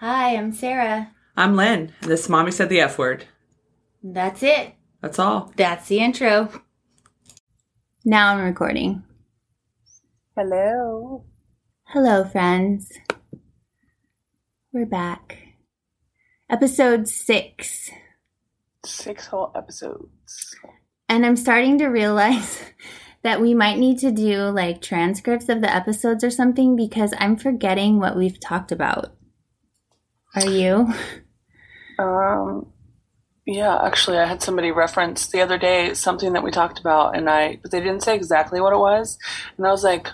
Hi, I'm Sarah. I'm Lynn. This mommy said the F word. That's it. That's all. That's the intro. Now I'm recording. Hello. Hello, friends. We're back. Episode six. Six whole episodes. And I'm starting to realize that we might need to do like transcripts of the episodes or something because I'm forgetting what we've talked about. Are you? Um, yeah, actually, I had somebody reference the other day something that we talked about, and I, but they didn't say exactly what it was, and I was like,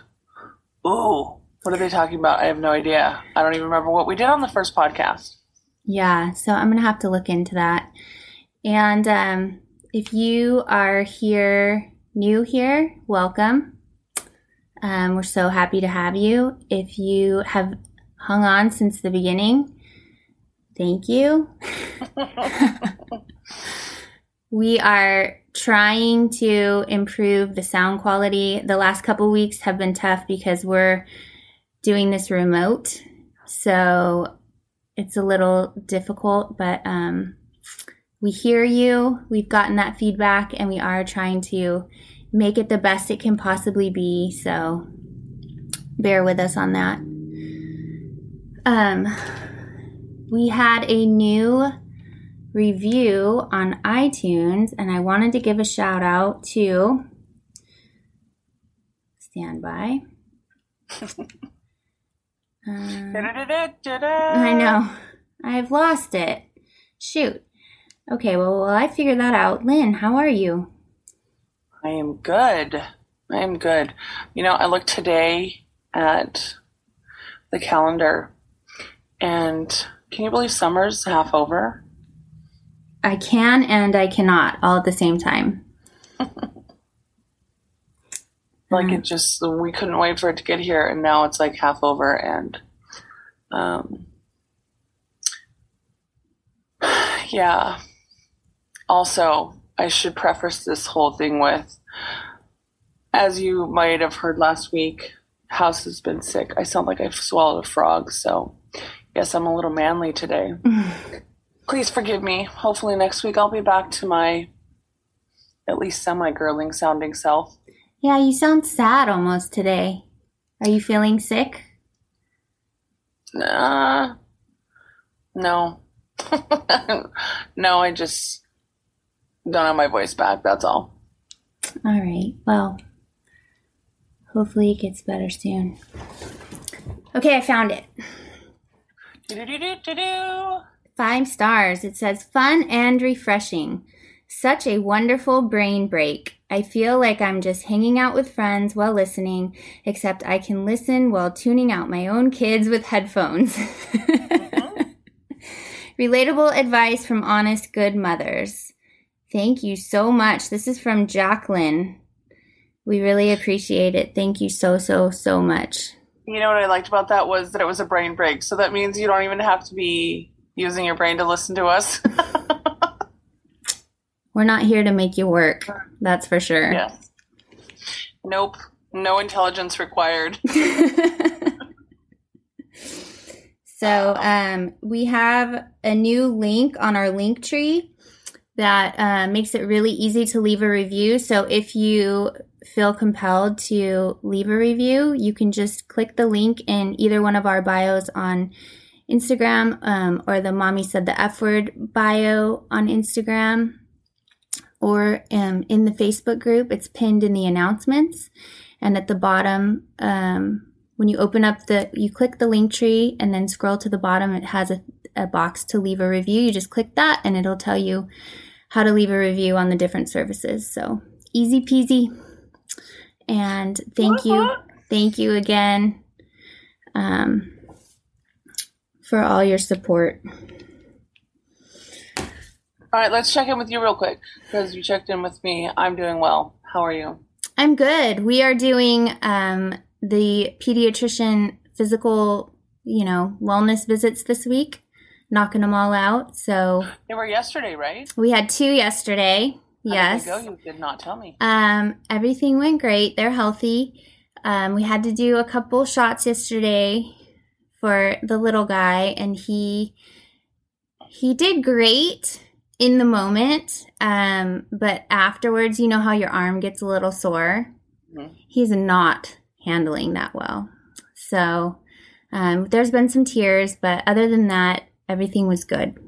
"Ooh, what are they talking about?" I have no idea. I don't even remember what we did on the first podcast. Yeah, so I'm gonna have to look into that. And um, if you are here, new here, welcome. Um, we're so happy to have you. If you have hung on since the beginning, thank you. we are trying to improve the sound quality. The last couple weeks have been tough because we're doing this remote. So it's a little difficult, but um, we hear you. We've gotten that feedback and we are trying to make it the best it can possibly be. So bear with us on that. Um, we had a new review on iTunes, and I wanted to give a shout out to Standby. Um, I know. I've lost it. Shoot. Okay, well, while I figure that out, Lynn, how are you? I am good. I am good. You know, I looked today at the calendar, and can you believe summer's half over? I can and I cannot all at the same time. Like it just we couldn't wait for it to get here, and now it's like half over, and um, yeah. Also, I should preface this whole thing with, as you might have heard last week, House has been sick. I sound like I've swallowed a frog, so yes, I'm a little manly today. Please forgive me. Hopefully next week I'll be back to my at least semi-girling sounding self. Yeah, you sound sad almost today. Are you feeling sick? Nah. No. no, I just don't have my voice back, that's all. All right. Well, hopefully it gets better soon. Okay, I found it. Five stars. It says fun and refreshing. Such a wonderful brain break. I feel like I'm just hanging out with friends while listening, except I can listen while tuning out my own kids with headphones. Relatable advice from honest, good mothers. Thank you so much. This is from Jacqueline. We really appreciate it. Thank you so, so, so much. You know what I liked about that was that it was a brain break, so that means you don't even have to be using your brain to listen to us. We're not here to make you work. That's for sure. yes. Nope. No intelligence required. So um, we have a new link on our link tree that uh, makes it really easy to leave a review. So if you feel compelled to leave a review, you can just click the link in either one of our bios on Instagram um, or the Mommy Said the F Word bio on Instagram or um, in the Facebook group. It's pinned in the announcements. And at the bottom, um, when you open up the, you click the link tree and then scroll to the bottom, it has a, a box to leave a review. You just click that and it'll tell you how to leave a review on the different services. So easy peasy. And thank you. Thank you again um, for all your support. All right, let's check in with you real quick because you checked in with me. I'm doing well. How are you? I'm good. We are doing um, the pediatrician physical, you know, wellness visits this week, knocking them all out. So They were yesterday, right? we had two yesterday. How Yes. Did they go? You did not tell me. Um, everything went great. They're healthy. Um, we had to do a couple shots yesterday for the little guy, and he he did great in the moment. Um, but afterwards, you know how your arm gets a little sore. Mhm. He's not handling that well. So um, there's been some tears, but other than that, everything was good.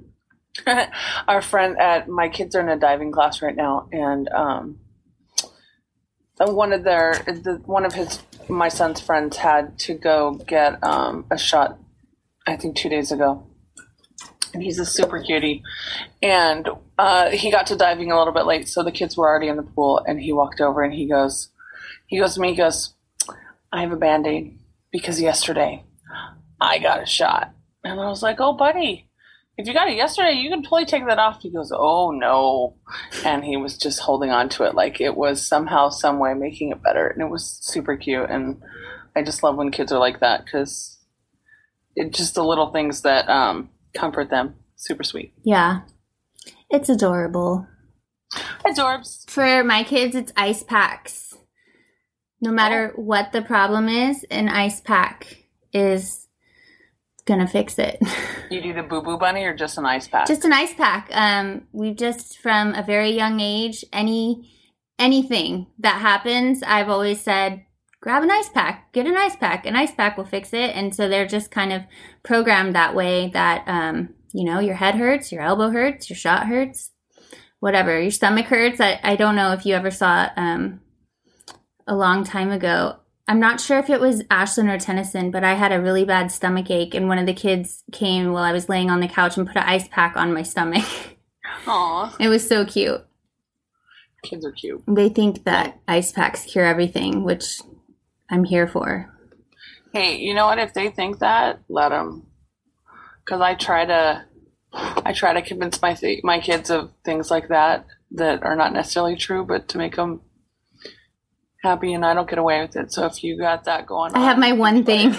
Our friend at my kids are in a diving class right now, and um, one of their the, one of his my son's friends had to go get um, a shot. I think two days ago, and he's a super cutie, and uh, he got to diving a little bit late, so the kids were already in the pool, and he walked over and he goes, he goes to me, he goes, I have a band aid because yesterday I got a shot, and I was like, oh buddy if you got it yesterday, you can totally take that off. He goes, oh no. And he was just holding on to it like it was somehow, some way making it better. And it was super cute. And I just love when kids are like that because it's just the little things that um, comfort them. Super sweet. Yeah, it's adorable. Adorbs. For my kids, it's ice packs. No matter what the problem is, an ice pack is gonna fix it. You do the boo boo bunny or just an ice pack? just an ice pack. Um, we've just from a very young age, any anything that happens, I've always said, grab an ice pack, get an ice pack. An ice pack will fix it. And so they're just kind of programmed that way that um, you know, your head hurts, your elbow hurts, your shot hurts, whatever, your stomach hurts. I, I don't know if you ever saw um a long time ago. I'm not sure if it was Ashlyn or Tennyson, but I had a really bad stomach ache, and one of the kids came while I was laying on the couch and put an ice pack on my stomach. Aw, it was so cute. kids are cute. They think that ice packs cure everything, which I'm here for. Hey, you know what? If they think that, let them. Because I try to, I try to convince my th- my kids of things like that that are not necessarily true, but to make them happy, and I don't get away with it. So if you got that going on, I have my one thing.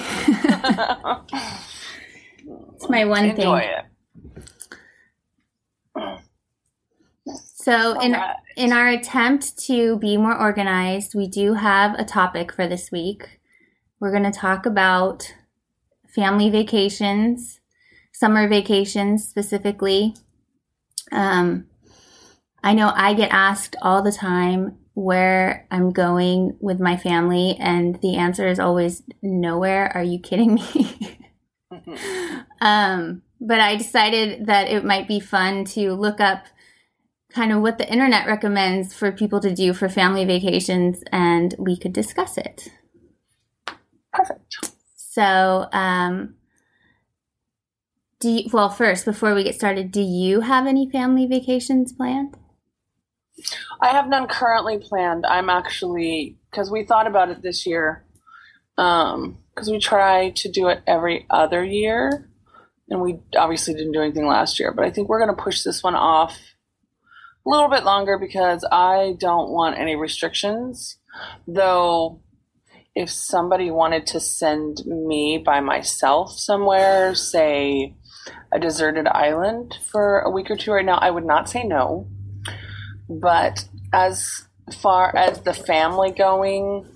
it's my one enjoy thing. it. So in Alright. in our attempt to be more organized, we do have a topic for this week. We're going to talk about family vacations, summer vacations specifically. Um, I know I get asked all the time where I'm going with my family, and the answer is always nowhere. Are you kidding me? um, but I decided that it might be fun to look up kind of what the internet recommends for people to do for family vacations, and we could discuss it. Perfect. So, um, do you, well, first, before we get started, do you have any family vacations planned? I have none currently planned. I'm actually because we thought about it this year. Um, because we try to do it every other year, and we obviously didn't do anything last year. But I think we're going to push this one off a little bit longer because I don't want any restrictions. Though, if somebody wanted to send me by myself somewhere, say a deserted island for a week or two right now, I would not say no. But as far as the family going,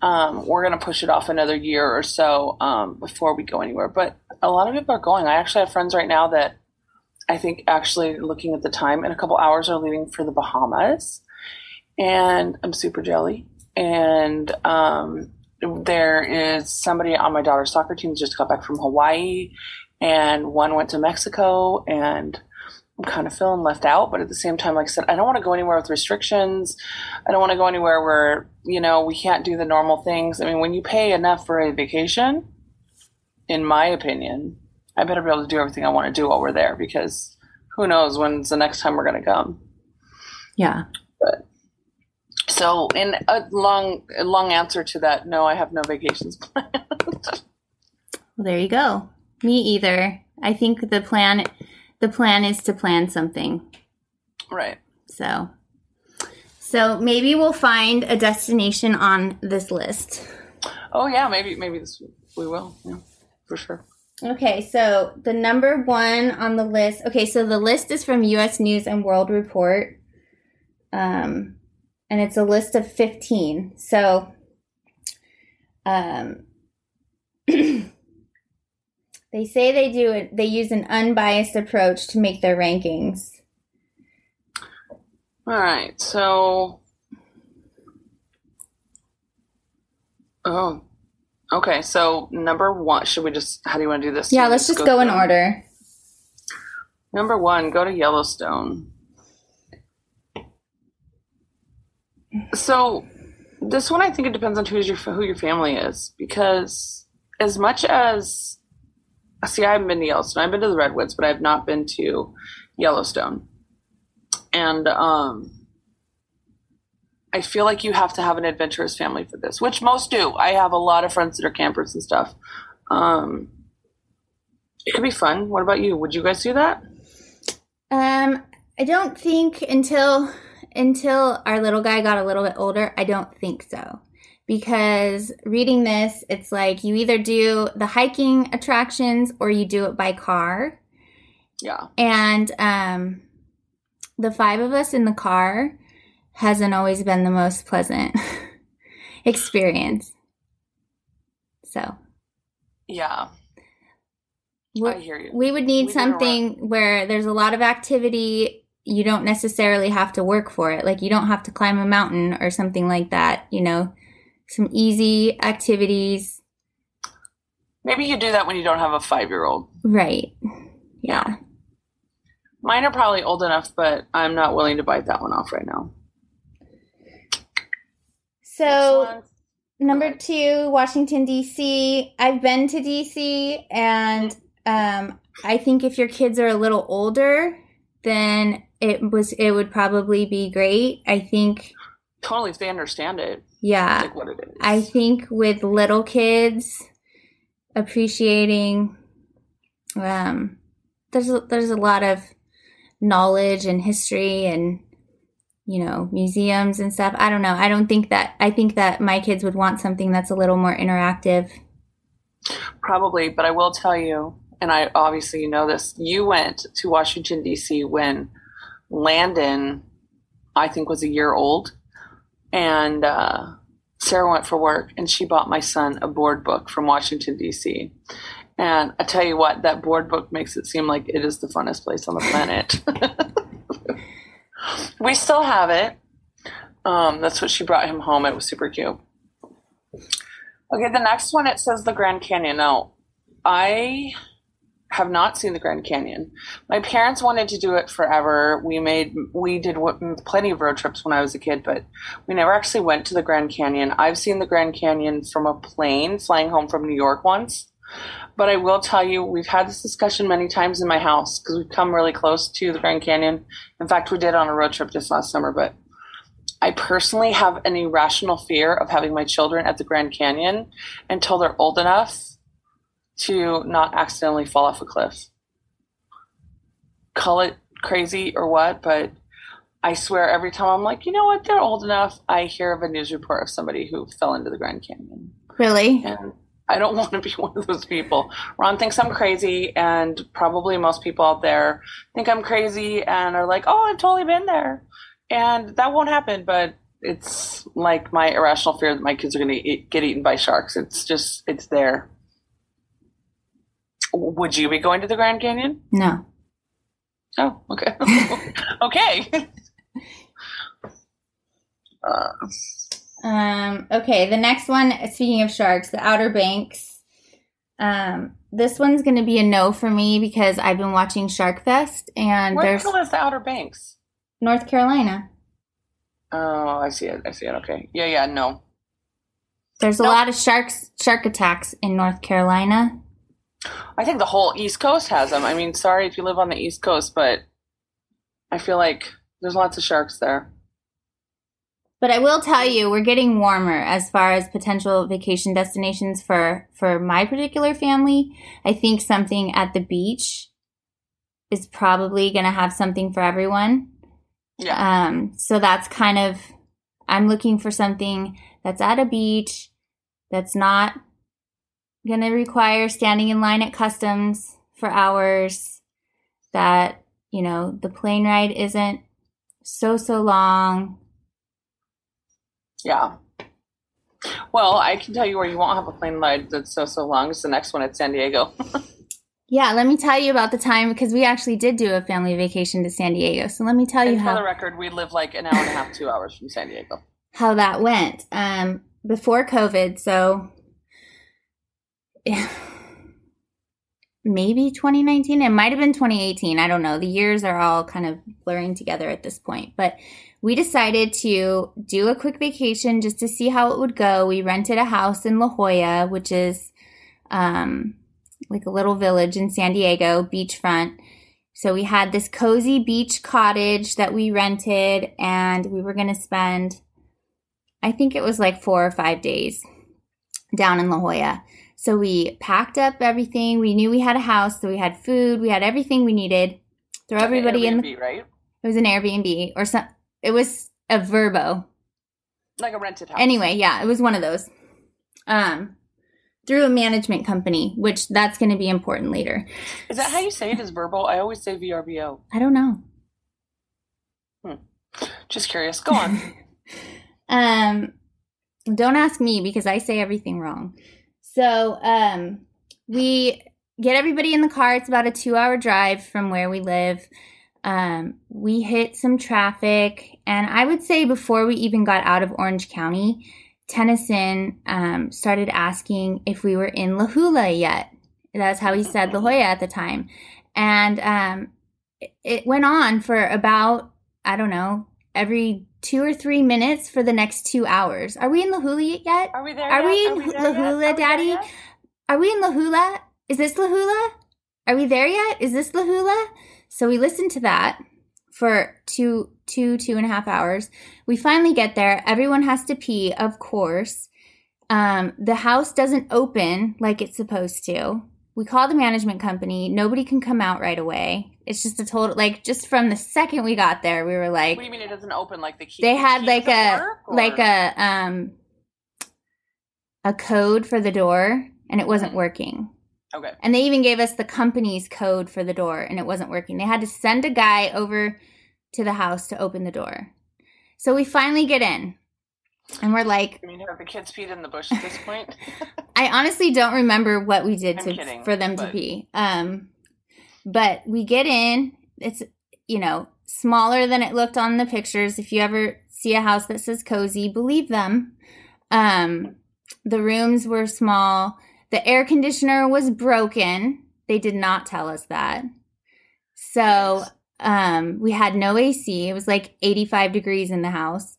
um, we're going to push it off another year or so um, before we go anywhere. But a lot of people are going. I actually have friends right now that I think actually looking at the time in a couple hours are leaving for the Bahamas. And I'm super jelly. And um, there is somebody on my daughter's soccer team just got back from Hawaii, and one went to Mexico. And I'm kind of feeling left out, but at the same time, like I said, I don't want to go anywhere with restrictions. I don't want to go anywhere where, you know, we can't do the normal things. I mean, when you pay enough for a vacation, in my opinion, I better be able to do everything I want to do while we're there because who knows when's the next time we're going to come. Yeah. But So, in a long, a long answer to that, no, I have no vacations planned. Well, there you go. Me either. I think the plan the plan is to plan something. right. So so maybe we'll find a destination on this list. Oh yeah, maybe maybe this we will. Yeah, for sure. Okay, so the number one on the list. Okay, so the list is from U.S. News and World Report, um, and it's a list of fifteen. So, um, They say they do it. They use an unbiased approach to make their rankings. All right, so. Oh, okay. So number one, should we just? How do you want to do this? Yeah, let's just go in through? order. Number one, go to Yellowstone. So, this one I think it depends on who's your who your family is because as much as see, I haven't been to Yellowstone. I've been to the redwoods, but I've not been to Yellowstone, and um. I feel like you have to have an adventurous family for this, which most do. I have a lot of friends that are campers and stuff. Um, it could be fun. What about you? Would you guys do that? Um, I don't think until until our little guy got a little bit older, I don't think so. Because reading this, it's like you either do the hiking attractions or you do it by car. Yeah. And um the five of us in the car hasn't always been the most pleasant experience. So, Yeah, I hear you. we would need We did a lot. something where there's a lot of activity you don't necessarily have to work for it like you don't have to climb a mountain or something like that you know some easy activities. Maybe you do that when you don't have a five year old. right. Yeah. Mine are probably old enough, but I'm not willing to bite that one off right now. so number two washington d.c i've been to d.c and um, i think if your kids are a little older then it was it would probably be great. I think totally, if they understand it, yeah like what it is. I think with little kids appreciating um there's a, there's a lot of knowledge and history and you know museums and stuff. I don't know. I don't think that I think that my kids would want something that's a little more interactive. Probably, but I will tell you, and I obviously you know this. You went to Washington D.C. when Landon, I think, was a year old, and uh, Sarah went for work, and she bought my son a board book from Washington D.C. And I tell you what, that board book makes it seem like it is the funnest place on the planet. we still have it. Um, that's what she brought him home. It was super cute. Okay, the next one it says the Grand Canyon. Now, I have not seen the Grand Canyon. My parents wanted to do it forever. We made we did plenty of road trips when I was a kid, but we never actually went to the Grand Canyon. I've seen the Grand Canyon from a plane flying home from New York once. But I will tell you, we've had this discussion many times in my house because we've come really close to the Grand Canyon. In fact, we did on a road trip just last summer, but I personally have an irrational fear of having my children at the Grand Canyon until they're old enough to not accidentally fall off a cliff. Call it crazy or what, but I swear every time I'm like, you know what, they're old enough, I hear of a news report of somebody who fell into the Grand Canyon. Really? And I don't want to be one of those people. Ron thinks I'm crazy, and probably most people out there think I'm crazy and are like, oh, I've totally been there. And that won't happen, but it's like my irrational fear that my kids are going to get eaten by sharks. It's just, it's there. Would you be going to the Grand Canyon? No. Oh, okay. okay. Uh, Um, okay, the next one, speaking of sharks, the Outer Banks. Um, this one's going to be a no for me because I've been watching Shark Fest and where there's the hell is the Outer Banks? North Carolina. Oh, I see it. I see it. Okay. Yeah, yeah, no. There's a lot of sharks, shark attacks in North Carolina. I think the whole East Coast has them. I mean, sorry if you live on the East Coast, but I feel like there's lots of sharks there. But I will tell you, we're getting warmer as far as potential vacation destinations for for my particular family. I think something at the beach is probably going to have something for everyone. Yeah. Um, so that's kind of I'm looking for something that's at a beach that's not going to require standing in line at customs for hours that, you know, the plane ride isn't so so long. Yeah. Well, I can tell you where you won't have a plane ride that's so so long. It's the next one at San Diego. Yeah, let me tell you about the time because we actually did do a family vacation to San Diego. So let me tell you And for how the record, we live like an hour and a half, two hours from San Diego. how that went. Um, before COVID, so maybe 2019. It might have been 2018. I don't know. The years are all kind of blurring together at this point. But we decided to do a quick vacation just to see how it would go. We rented a house in La Jolla, which is um, like a little village in San Diego, beachfront. So we had this cozy beach cottage that we rented, and we were going to spend, I think it was like four or five days down in La Jolla. So we packed up everything. We knew we had a house, so we had food, we had everything we needed. Throw everybody in. The, Airbnb, right? it was an Airbnb or some. It was a VRBO. Like a rented house. Anyway, yeah, it was one of those. Um, through a management company, which that's going to be important later. Is that how you say it? Is verbal? I always say VRBO. I don't know. Just curious. Go on. Um, don't ask me because I say everything wrong. So, um, we get everybody in the car. It's about a two hour drive from where we live. Um, we hit some traffic, and I would say before we even got out of Orange County, Tennyson um, started asking if we were in La Jolla yet. That's how he said La Jolla at the time. And um, it- it went on for about, I don't know, every two or three minutes for the next two hours. Are we in La Jolla yet? Are we there? Are yet? we in there La yet? Jolla, Are we Daddy? Are we in La Jolla? Is this La Jolla? Are we there yet? Is this La Jolla? So we listened to that for two, two, two and a half hours. We finally get there. Everyone has to pee, of course. Um, the house doesn't open like it's supposed to. We call the management company. Nobody can come out right away. It's just a total, like, just from the second we got there, we were like, What do you mean it doesn't open like the key? they the had key like a work, like a um a code for the door and it wasn't working Okay. and they even gave us the company's code for the door and it wasn't working they had to send a guy over to the house to open the door so we finally get in and we're like I mean, have the kids peed in the bush at this point? I honestly don't remember what we did I'm to kidding, for them to but- pee. Um, but we get in. It's you know smaller than it looked on the pictures. If you ever see a house that says cozy, believe them. Um, the rooms were small. The air conditioner was broken. They did not tell us that. So um, we had no AC. It was like 85 degrees in the house.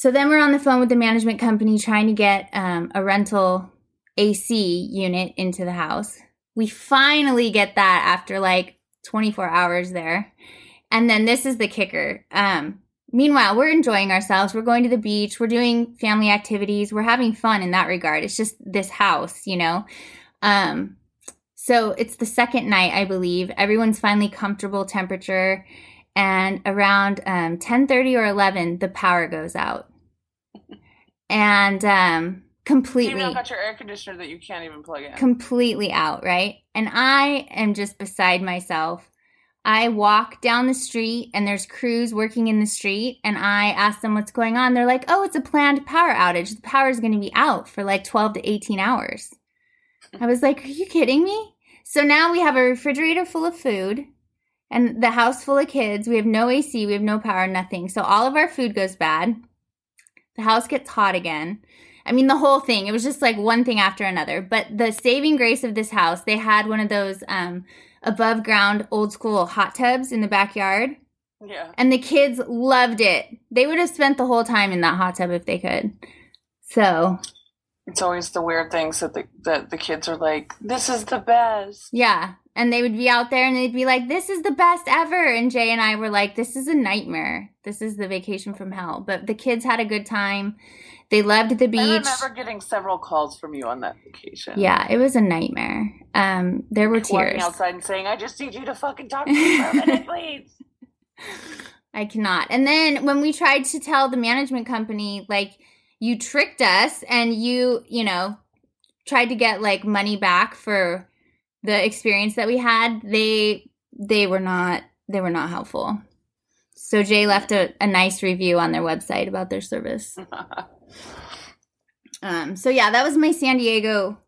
So then we're on the phone with the management company trying to get um, a rental AC unit into the house. We finally get that after like 24 hours there. And then this is the kicker. Um, meanwhile, we're enjoying ourselves. We're going to the beach. We're doing family activities. We're having fun in that regard. It's just this house, you know? Um, so it's the second night, I believe. Everyone's finally comfortable temperature. And around um, 10.30 or 11, the power goes out. And um, You completely even got your air conditioner that you can't even plug in. completely out, right? And I am just beside myself. I walk down the street and there's crews working in the street and I ask them what's going on. They're like, "Oh, it's a planned power outage. The power is going to be out for like 12 to 18 hours." I was like, "Are you kidding me?" So now we have a refrigerator full of food and the house full of kids. We have no AC, we have no power, nothing. So all of our food goes bad. The house gets hot again. I mean, the whole thing. It was just like one thing after another. But the saving grace of this house, they had one of those um, above ground old school hot tubs in the backyard. yeah. And the kids loved it. They would have spent the whole time in that hot tub if they could. So, It's always the weird things that the that the kids are like, "This is the best." yeah. And they would be out there and they'd be like, this is the best ever. And Jay and I were like, this is a nightmare. This is the vacation from hell. But the kids had a good time. They loved the beach. I remember getting several calls from you on that vacation. Yeah, it was a nightmare. Um, there were Walking tears. outside and saying, "I just need you to fucking talk to me for a minute, please." I cannot. And then when we tried to tell the management company, like, you tricked us and you, you know, tried to get like money back for the experience that we had, they they were not they were not helpful. So Jay left a, a nice review on their website about their service. Um, so yeah, that was my San Diego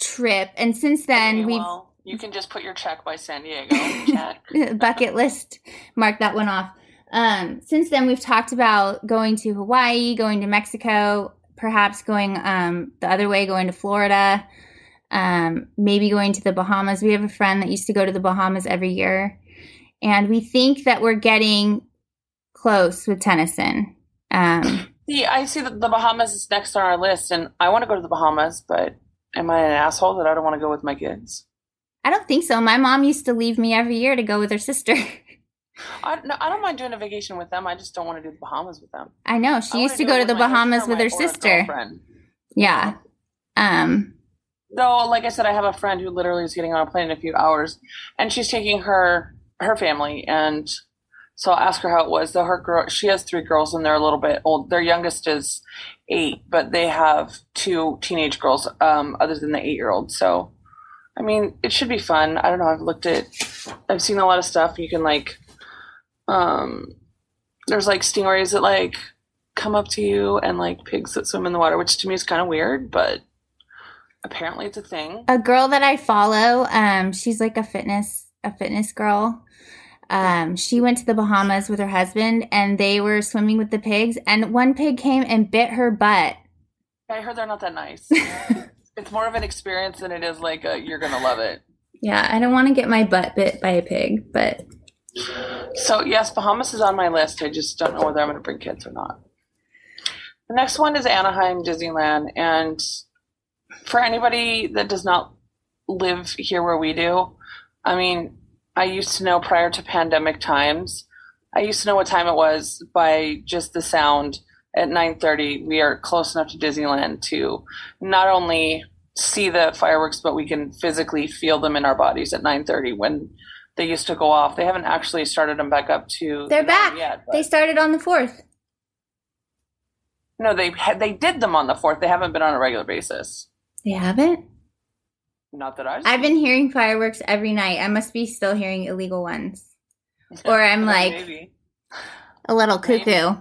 trip. And since then Okay, we've well, You can just put your check by San Diego. Bucket list. Mark that one off. Um, since then, we've talked about going to Hawaii, going to Mexico, perhaps going um, the other way, going to Florida, um, maybe going to the Bahamas. We have a friend that used to go to the Bahamas every year. And we think that we're getting close with Tennyson. Um, See, I see that the Bahamas is next on our list, and I want to go to the Bahamas, but am I an asshole that I don't want to go with my kids? I don't think so. My mom used to leave me every year to go with her sister. I, no, I don't mind doing a vacation with them. I just don't want to do the Bahamas with them. I know. She wanna used to go to the Bahamas with her sister. Yeah. Um, Though, like I said, I have a friend who literally is getting on a plane in a few hours, and she's taking her her family, and so I'll ask her how it was. Though her girl, she has three girls, and they're a little bit old. Their youngest is eight, but they have two teenage girls, um, other than the eight year old. So, I mean, it should be fun. I don't know. I've looked at, I've seen a lot of stuff. You can like, um, there's like stingrays that like come up to you, and like pigs that swim in the water, which to me is kind of weird, but apparently it's a thing. a girl that I follow, um, she's like a fitness a fitness girl. Um, she went to the Bahamas with her husband and they were swimming with the pigs and one pig came and bit her butt. I heard they're not that nice. it's more of an experience than it is like a, you're gonna love it. Yeah, I don't want to get my butt bit by a pig, but So yes, Bahamas is on my list. I just don't know whether I'm gonna bring kids or not. The next one is Anaheim Disneyland, and for anybody that does not live here where we do, I mean, I used to know prior to pandemic times. I used to know what time it was by just the sound at 9:30. We are close enough to Disneyland to not only see the fireworks, but we can physically feel them in our bodies at 9:30 when they used to go off. They haven't actually started them back up to. they're the back. Yet, They started on the 4th. no, they they did them on the fourth. They haven't been on a regular basis. They haven't? Not that I've. I've been hearing fireworks every night. I must be still hearing illegal ones. Or I'm like maybe. a little Maybe. cuckoo.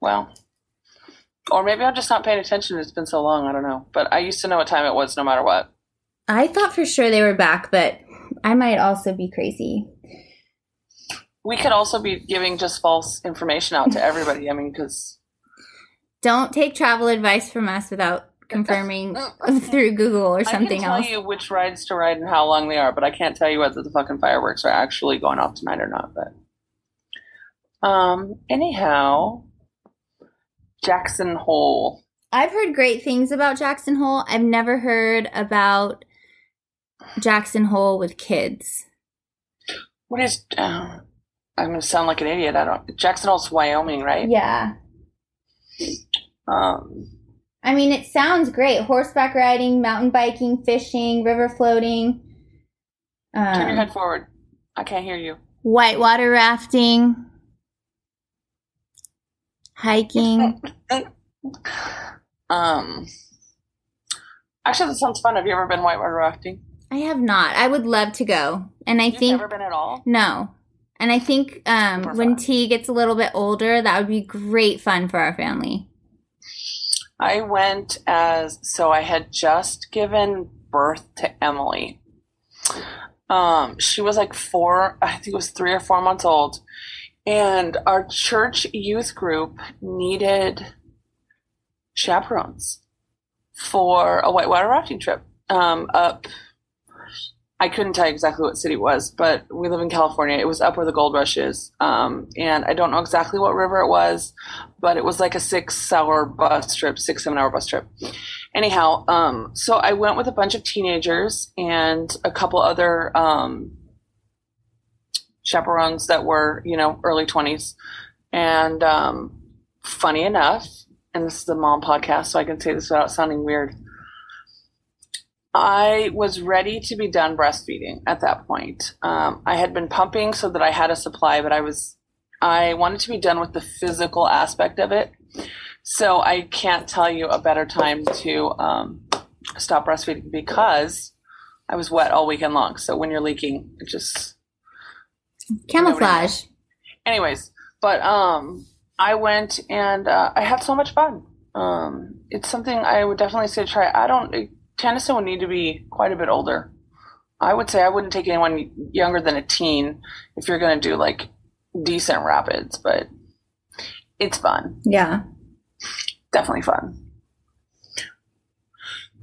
Well, or maybe I'm just not paying attention. It's been so long. I don't know. But I used to know what time it was, no matter what. I thought for sure they were back, but I might also be crazy. We could also be giving just false information out to everybody. I mean, because Don't take travel advice from us without confirming through Google or something else. I can tell else. you which rides to ride and how long they are, but I can't tell you whether the fucking fireworks are actually going off tonight or not. But um, anyhow, Jackson Hole. I've heard great things about Jackson Hole. I've never heard about Jackson Hole with kids. What is? Uh, I'm gonna sound like an idiot. I don't. Jackson Hole's Wyoming, right? Yeah. Um, I mean, it sounds great. Horseback riding, mountain biking, fishing, river floating, turn your um, head forward. I can't hear you. whitewater rafting, hiking. Um, actually, that sounds fun. Have you ever been whitewater rafting? I have not. I would love to go. And I You've think never been at all. no. And I think um, when. T gets a little bit older, that would be great fun for our family. I went as so I had just given birth to Emily. Um, she was like four, I think it was three or four months old, and our church youth group needed chaperones for a whitewater rafting trip um, up. I couldn't tell you exactly what city it was, but we live in California. It was up where the gold rush is, um, and I don't know exactly what river it was but it was like a six hour bus trip, six, seven hour bus trip. Anyhow, um, so I went with a bunch of teenagers and a couple other um, chaperones that were, you know, early 20s. And um, funny enough, and this is the mom podcast, so I can say this without sounding weird. I was ready to be done breastfeeding at that point. Um, I had been pumping so that I had a supply, but I was I wanted to be done with the physical aspect of it. So I can't tell you a better time to um, stop breastfeeding because I was wet all weekend long. So when you're leaking, it just Camouflage. anyways but um i went and uh, i had so much fun um it's something i would definitely say try i don't tennyson would need to be quite a bit older I would say I wouldn't take anyone younger than a teen if you're going to do like decent rapids, but it's fun. Yeah. Definitely fun.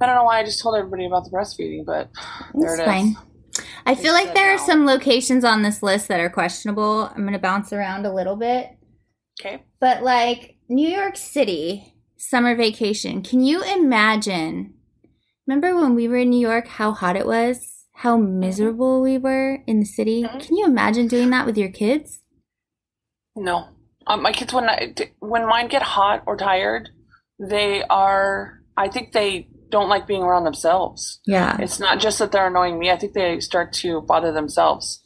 I don't know why I just told everybody about the breastfeeding, but there It's it is. fine. I feel like there are some locations on this list that are questionable. I'm going to bounce around a little bit. Okay. But like New York City summer vacation, can you imagine? Remember when we were in New York, how hot it was? How miserable we were in the city? Mhm. Can you imagine doing that with your kids? No, um, my kids when I, when mine get hot or tired, they are. I think they don't like being around themselves. Yeah. It's not just that they're annoying me. I think they start to bother themselves.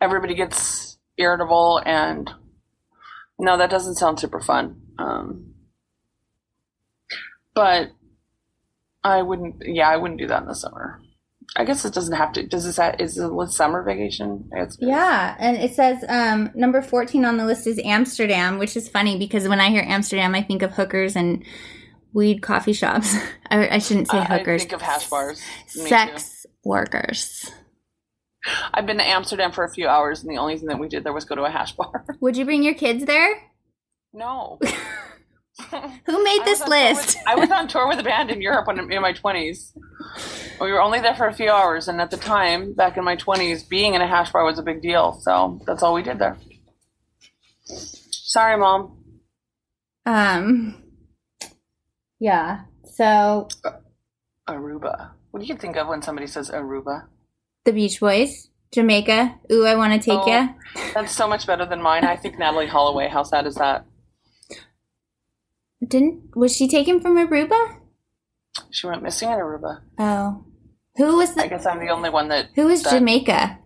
Everybody gets irritable, and no, that doesn't sound super fun. Um, but I wouldn't. Yeah, I wouldn't do that in the summer. I guess it doesn't have to. Does this? ha- Is it a summer vacation? It's, Yeah, and it says um, number 14 on the list is Amsterdam, which is funny because when I hear Amsterdam, I think of hookers and weed coffee shops. I, I shouldn't say I- I hookers. think of hash bars. Sex workers. I've been to Amsterdam for a few hours, and the only thing that we did there was go to a hash bar. Would you bring your kids there? no. Who made this on tour with- list? I was on tour with a band in Europe when in my twenties. We were only there for a few hours, and at the time, back in my twenties, being in a hash bar was a big deal. So that's all we did there. Sorry, mom. Um, yeah. So Aruba. What do you think of when somebody says Aruba? the Beach Boys, Jamaica. Ooh, I want to take Oh. ya. That's so much better than mine. I think Natalee Holloway. How sad is that? Didn't was she taken from Aruba? She went missing in Aruba. Oh, who was I guess I'm the only one that. who was that- Jamaica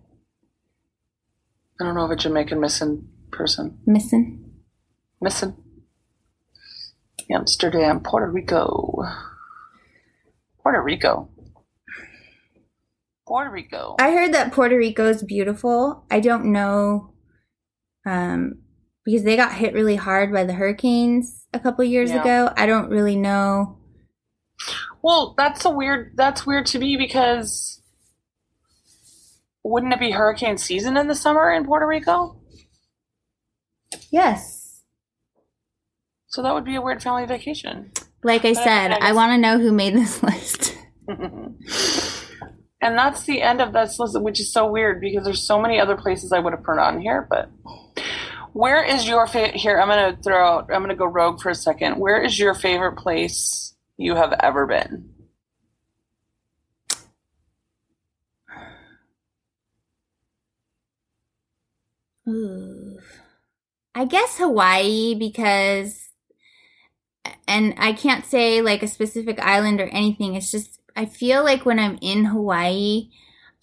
I don't know of a Jamaican missing person. missing? Missing. Amsterdam, Puerto Rico. Puerto Rico. Puerto Rico. I heard that Puerto Rico is beautiful. I don't know, um, because they got hit really hard by the hurricanes a couple years Yeah. ago. I don't really know. Well, that's a weird. That's weird to me because wouldn't it be hurricane season in the summer in Puerto Rico? Yes, So that would be a weird family vacation. like I But said, I I want to know who made this list. and that's the end of this list, which is so weird because there's so many other places I would have put on here. But where is your favorite? Here, I'm gonna throw out. I'm gonna go rogue for a second. Where is your favorite place you have ever been? Ooh. I guess Hawaii because, and I can't say like a specific island or anything. It's just, I feel like when I'm in Hawaii,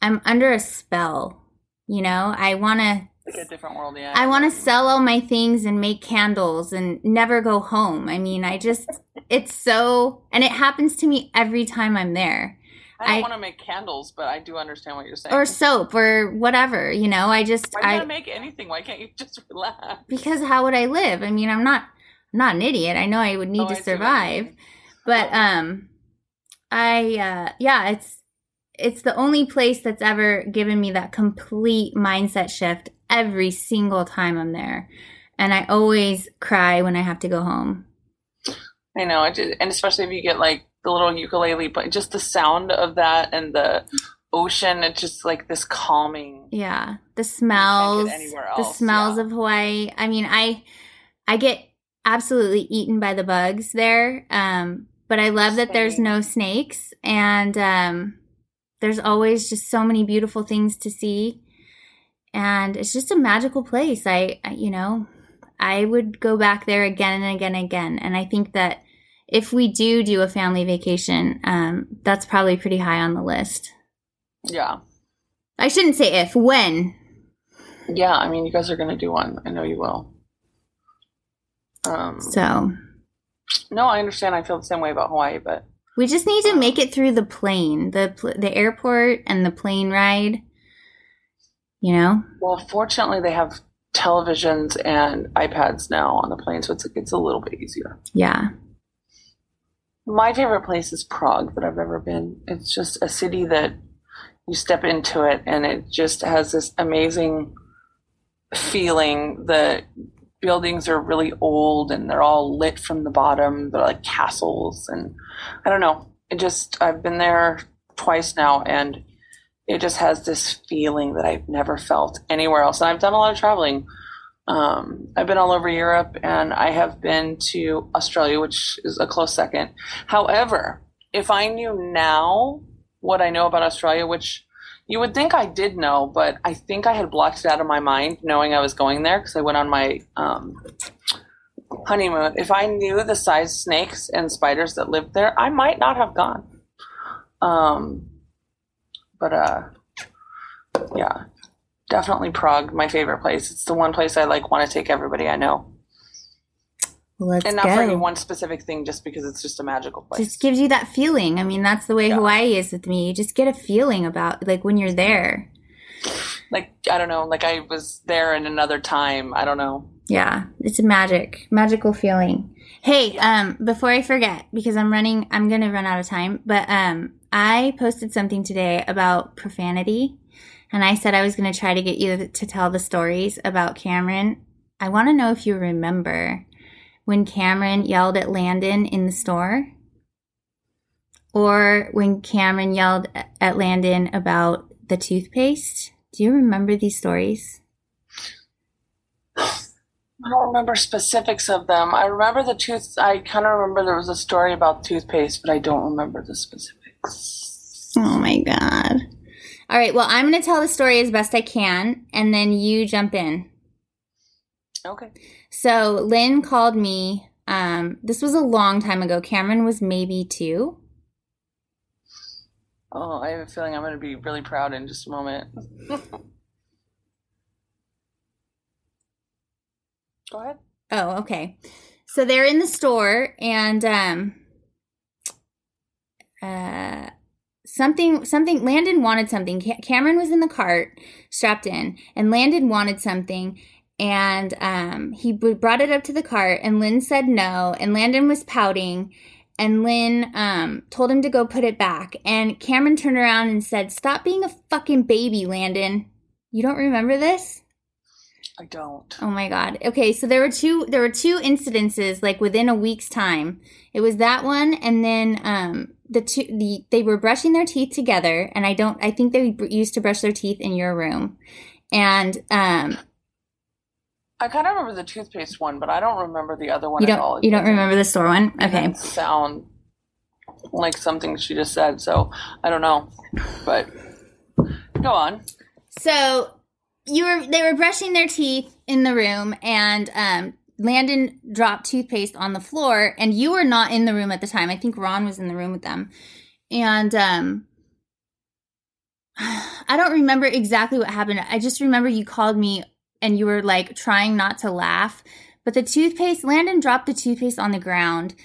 I'm under a spell. You know, I want to, Like a different world, yeah. I want to sell all my things and make candles and never go home. I mean, I just, it's so, and it happens to me every time I'm there. I don't I- want to make candles, but I do understand what you're saying. Or soap or whatever, you know, I just, Why I, make anything? Why can't you just relax? because how would I live? I mean, I'm not I'm not an idiot. I know I would need Oh, to you survive. But um I uh yeah, it's it's the only place that's ever given me that complete mindset shift every single time I'm there. And I always cry when I have to go home. I know, and especially if you get like the little ukulele, but just the sound of that and the ocean, it's just like this calming. Yeah, the smells, the smells yeah. of Hawaii. I mean, I I get absolutely eaten by the bugs there. Um, but I love that there's no snakes and um, there's always just so many beautiful things to see. And it's just a magical place. I, you know, I would go back there again and again and again. And I think that if we do do a family vacation, um, that's probably pretty high on the list. Yeah, I shouldn't say if, when. yeah. I mean, you guys are gonna do one. I know you will. Um, So no, I understand. I feel the same way about Hawaii, but we just need to make it through the plane, the the airport, and the plane ride. You know, well, fortunately, they have televisions and iPads now on the plane, so it's it's a little bit easier. yeah, My favorite place is Prague that I've ever been. It's just a city that you step into it and it just has this amazing feeling. The buildings are really old and they're all lit from the bottom. They're like castles. And I don't know. It just, I've been there twice now and it just has this feeling that I've never felt anywhere else. And I've done a lot of traveling. Um, I've been all over Europe and I have been to Australia, which is a close second. However, if I knew now what I know about Australia, which you would think I did know, but I think I had blocked it out of my mind knowing I was going there because I went on my um, honeymoon. If I knew the size snakes and spiders that lived there, I might not have gone. Um, but uh, yeah, definitely Prague, my favorite place. It's the one place I like want to take everybody I know. Let's and not go. for any one specific thing, just because it's just a magical place. just gives you that feeling. I mean, that's the way Yeah. Hawaii is with me. You just get a feeling about like when you're there. like I don't know, like I was there in another time. I don't know. Yeah, it's a magic, magical feeling. Hey, um, before I forget, because I'm running, I'm gonna run out of time. But um, I posted something today about profanity, and I said I was gonna try to get you to tell the stories about Cameron. I want to know if you remember when Cameron yelled at Landon in the store, or when Cameron yelled at Landon about the toothpaste. Do you remember these stories? I don't remember specifics of them. I remember the tooth. I kind of remember there was a story about toothpaste, but I don't remember the specifics. Oh my god. All right, well, I'm going to tell the story as best I can and then you jump in. Okay. So, Lynn called me. Um, this was a long time ago. Cameron was maybe 2. Oh, I have a feeling I'm going to be really proud in just a moment. Go ahead. Oh, okay. So they're in the store and um uh something something Landon wanted something. Ca- Cameron was in the cart strapped in and Landon wanted something and um he b- brought it up to the cart and Lynn said no and Landon was pouting and Lynn um told him to go put it back and Cameron turned around and said stop being a fucking baby Landon. You don't remember this? I don't. Oh my god. Okay, so there were two there were two incidences like within a week's time. It was that one and then um the two the they were brushing their teeth together and I don't I think they used to brush their teeth in your room. And um I kind of remember the toothpaste one, but I don't remember the other one you at all. don't you don't remember the store one? Okay. Sound like something she just said, so I don't know. But go on. So you were they were brushing their teeth in the room and um Landon dropped toothpaste on the floor and you were not in the room at the time. I think Ron was in the room with them. And um I don't remember exactly what happened. I just remember you called me and you were like trying not to laugh. But the toothpaste, Landon dropped the toothpaste on the ground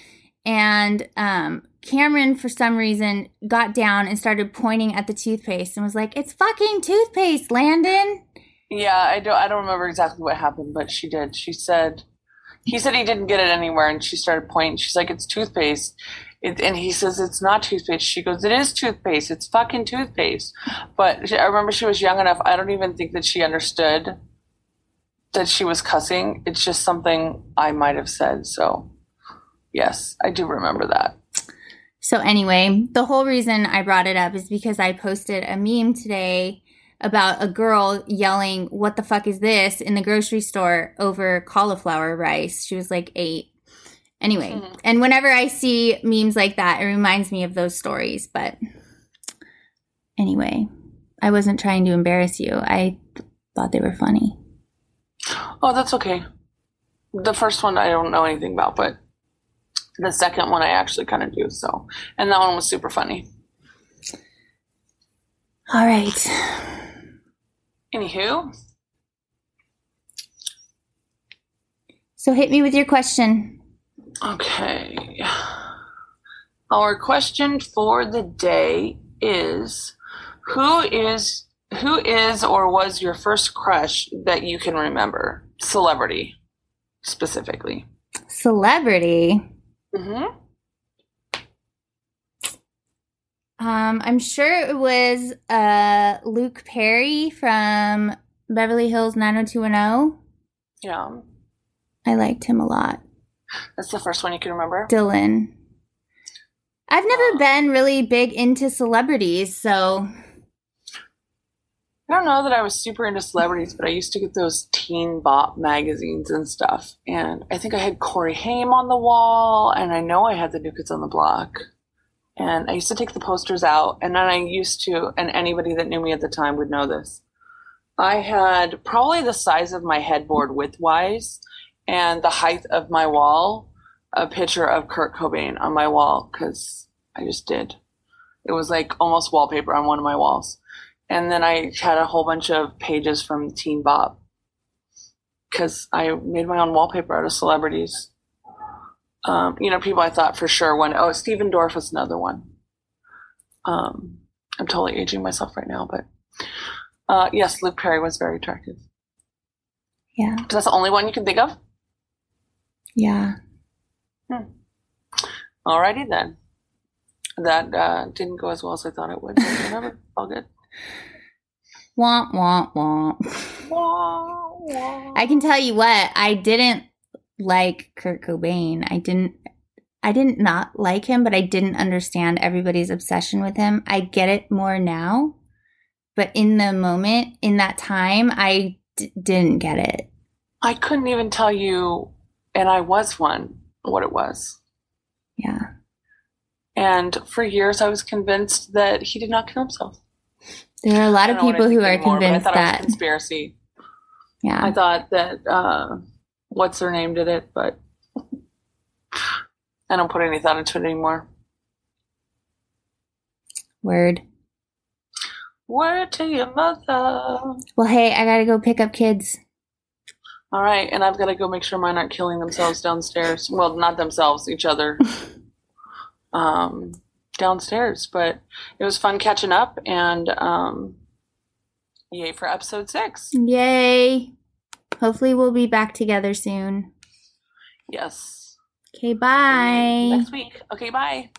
and um Cameron for some reason got down and started pointing at the toothpaste and was like, "It's fucking toothpaste, Landon." Yeah, I don't. I don't remember exactly what happened, but she did. She said, he said he didn't get it anywhere, and she started pointing. She's like, "It's toothpaste," it, and he says, "It's not toothpaste." She goes, "It is toothpaste. It's fucking toothpaste." But she, I remember she was young enough. I don't even think that she understood that she was cussing. It's just something I might have said. So, yes, I do remember that. So anyway, the whole reason I brought it up is because I posted a meme today about a girl yelling, "What the fuck is this?" in the grocery store over cauliflower rice. She was like 8. Anyway, Mhm. and whenever I see memes like that, it reminds me of those stories, but anyway, I wasn't trying to embarrass you. I thought they were funny. Oh, that's okay. The first one I don't know anything about, but the second one I actually kind of do. So, and that one was super funny. All right. Anywho, So hit me with your question. okay. Our question for the day is who is who is or was your first crush that you can remember? Celebrity specifically. Celebrity. Mhm. Um, I'm sure it was uh Luke Perry from Beverly Hills 90210. Yeah. I liked him a lot. That's the first one you can remember. Dylan. I've never been really big into celebrities, so I don't know that I was super into celebrities, but I used to get those teen bop magazines and stuff. And I think I had Corey Haim on the wall, and I know I had the New Kids on the Block. And I used to take the posters out, and then I used to, and anybody that knew me at the time would know this. I had probably the size of my headboard widthwise and the height of my wall, a picture of Kurt Cobain on my wall, because I just did. It was like almost wallpaper on one of my walls and then I had a whole bunch of pages from Teen Bob because I made my own wallpaper out of celebrities. Um, you know, people I thought for sure when oh Stephen Dorff was another one. Um, I'm totally aging myself right now, but uh, yes, Luke Perry was very attractive. yeah, That's the only one you can think of. yeah. Alrighty then. That uh, didn't go as well as I thought it would. Whatever, all good. Womp womp womp. I can tell you what, I didn't like Kurt Cobain. I didn't I didn't not like him, but I didn't understand everybody's obsession with him. I get it more now, but in the moment, in that time, I d- didn't get it. I couldn't even tell you, and I was one, what it was. Yeah. And for years, I was convinced that he did not kill himself. There are a lot of don't know what people who are convinced I thought it was a that. conspiracy. Yeah. I thought that uh, what's her name did it, but I don't put any thought into it anymore. Word. Word to your mother. Well, hey, I gotta go pick up kids. All right, and I've got to go make sure mine aren't killing themselves downstairs. Well, not themselves, each other. um, downstairs, but it was fun catching up, and um, yay for episode six. Yay. Hopefully, we'll be back together soon. Yes. Okay, bye. Next week. Okay, bye.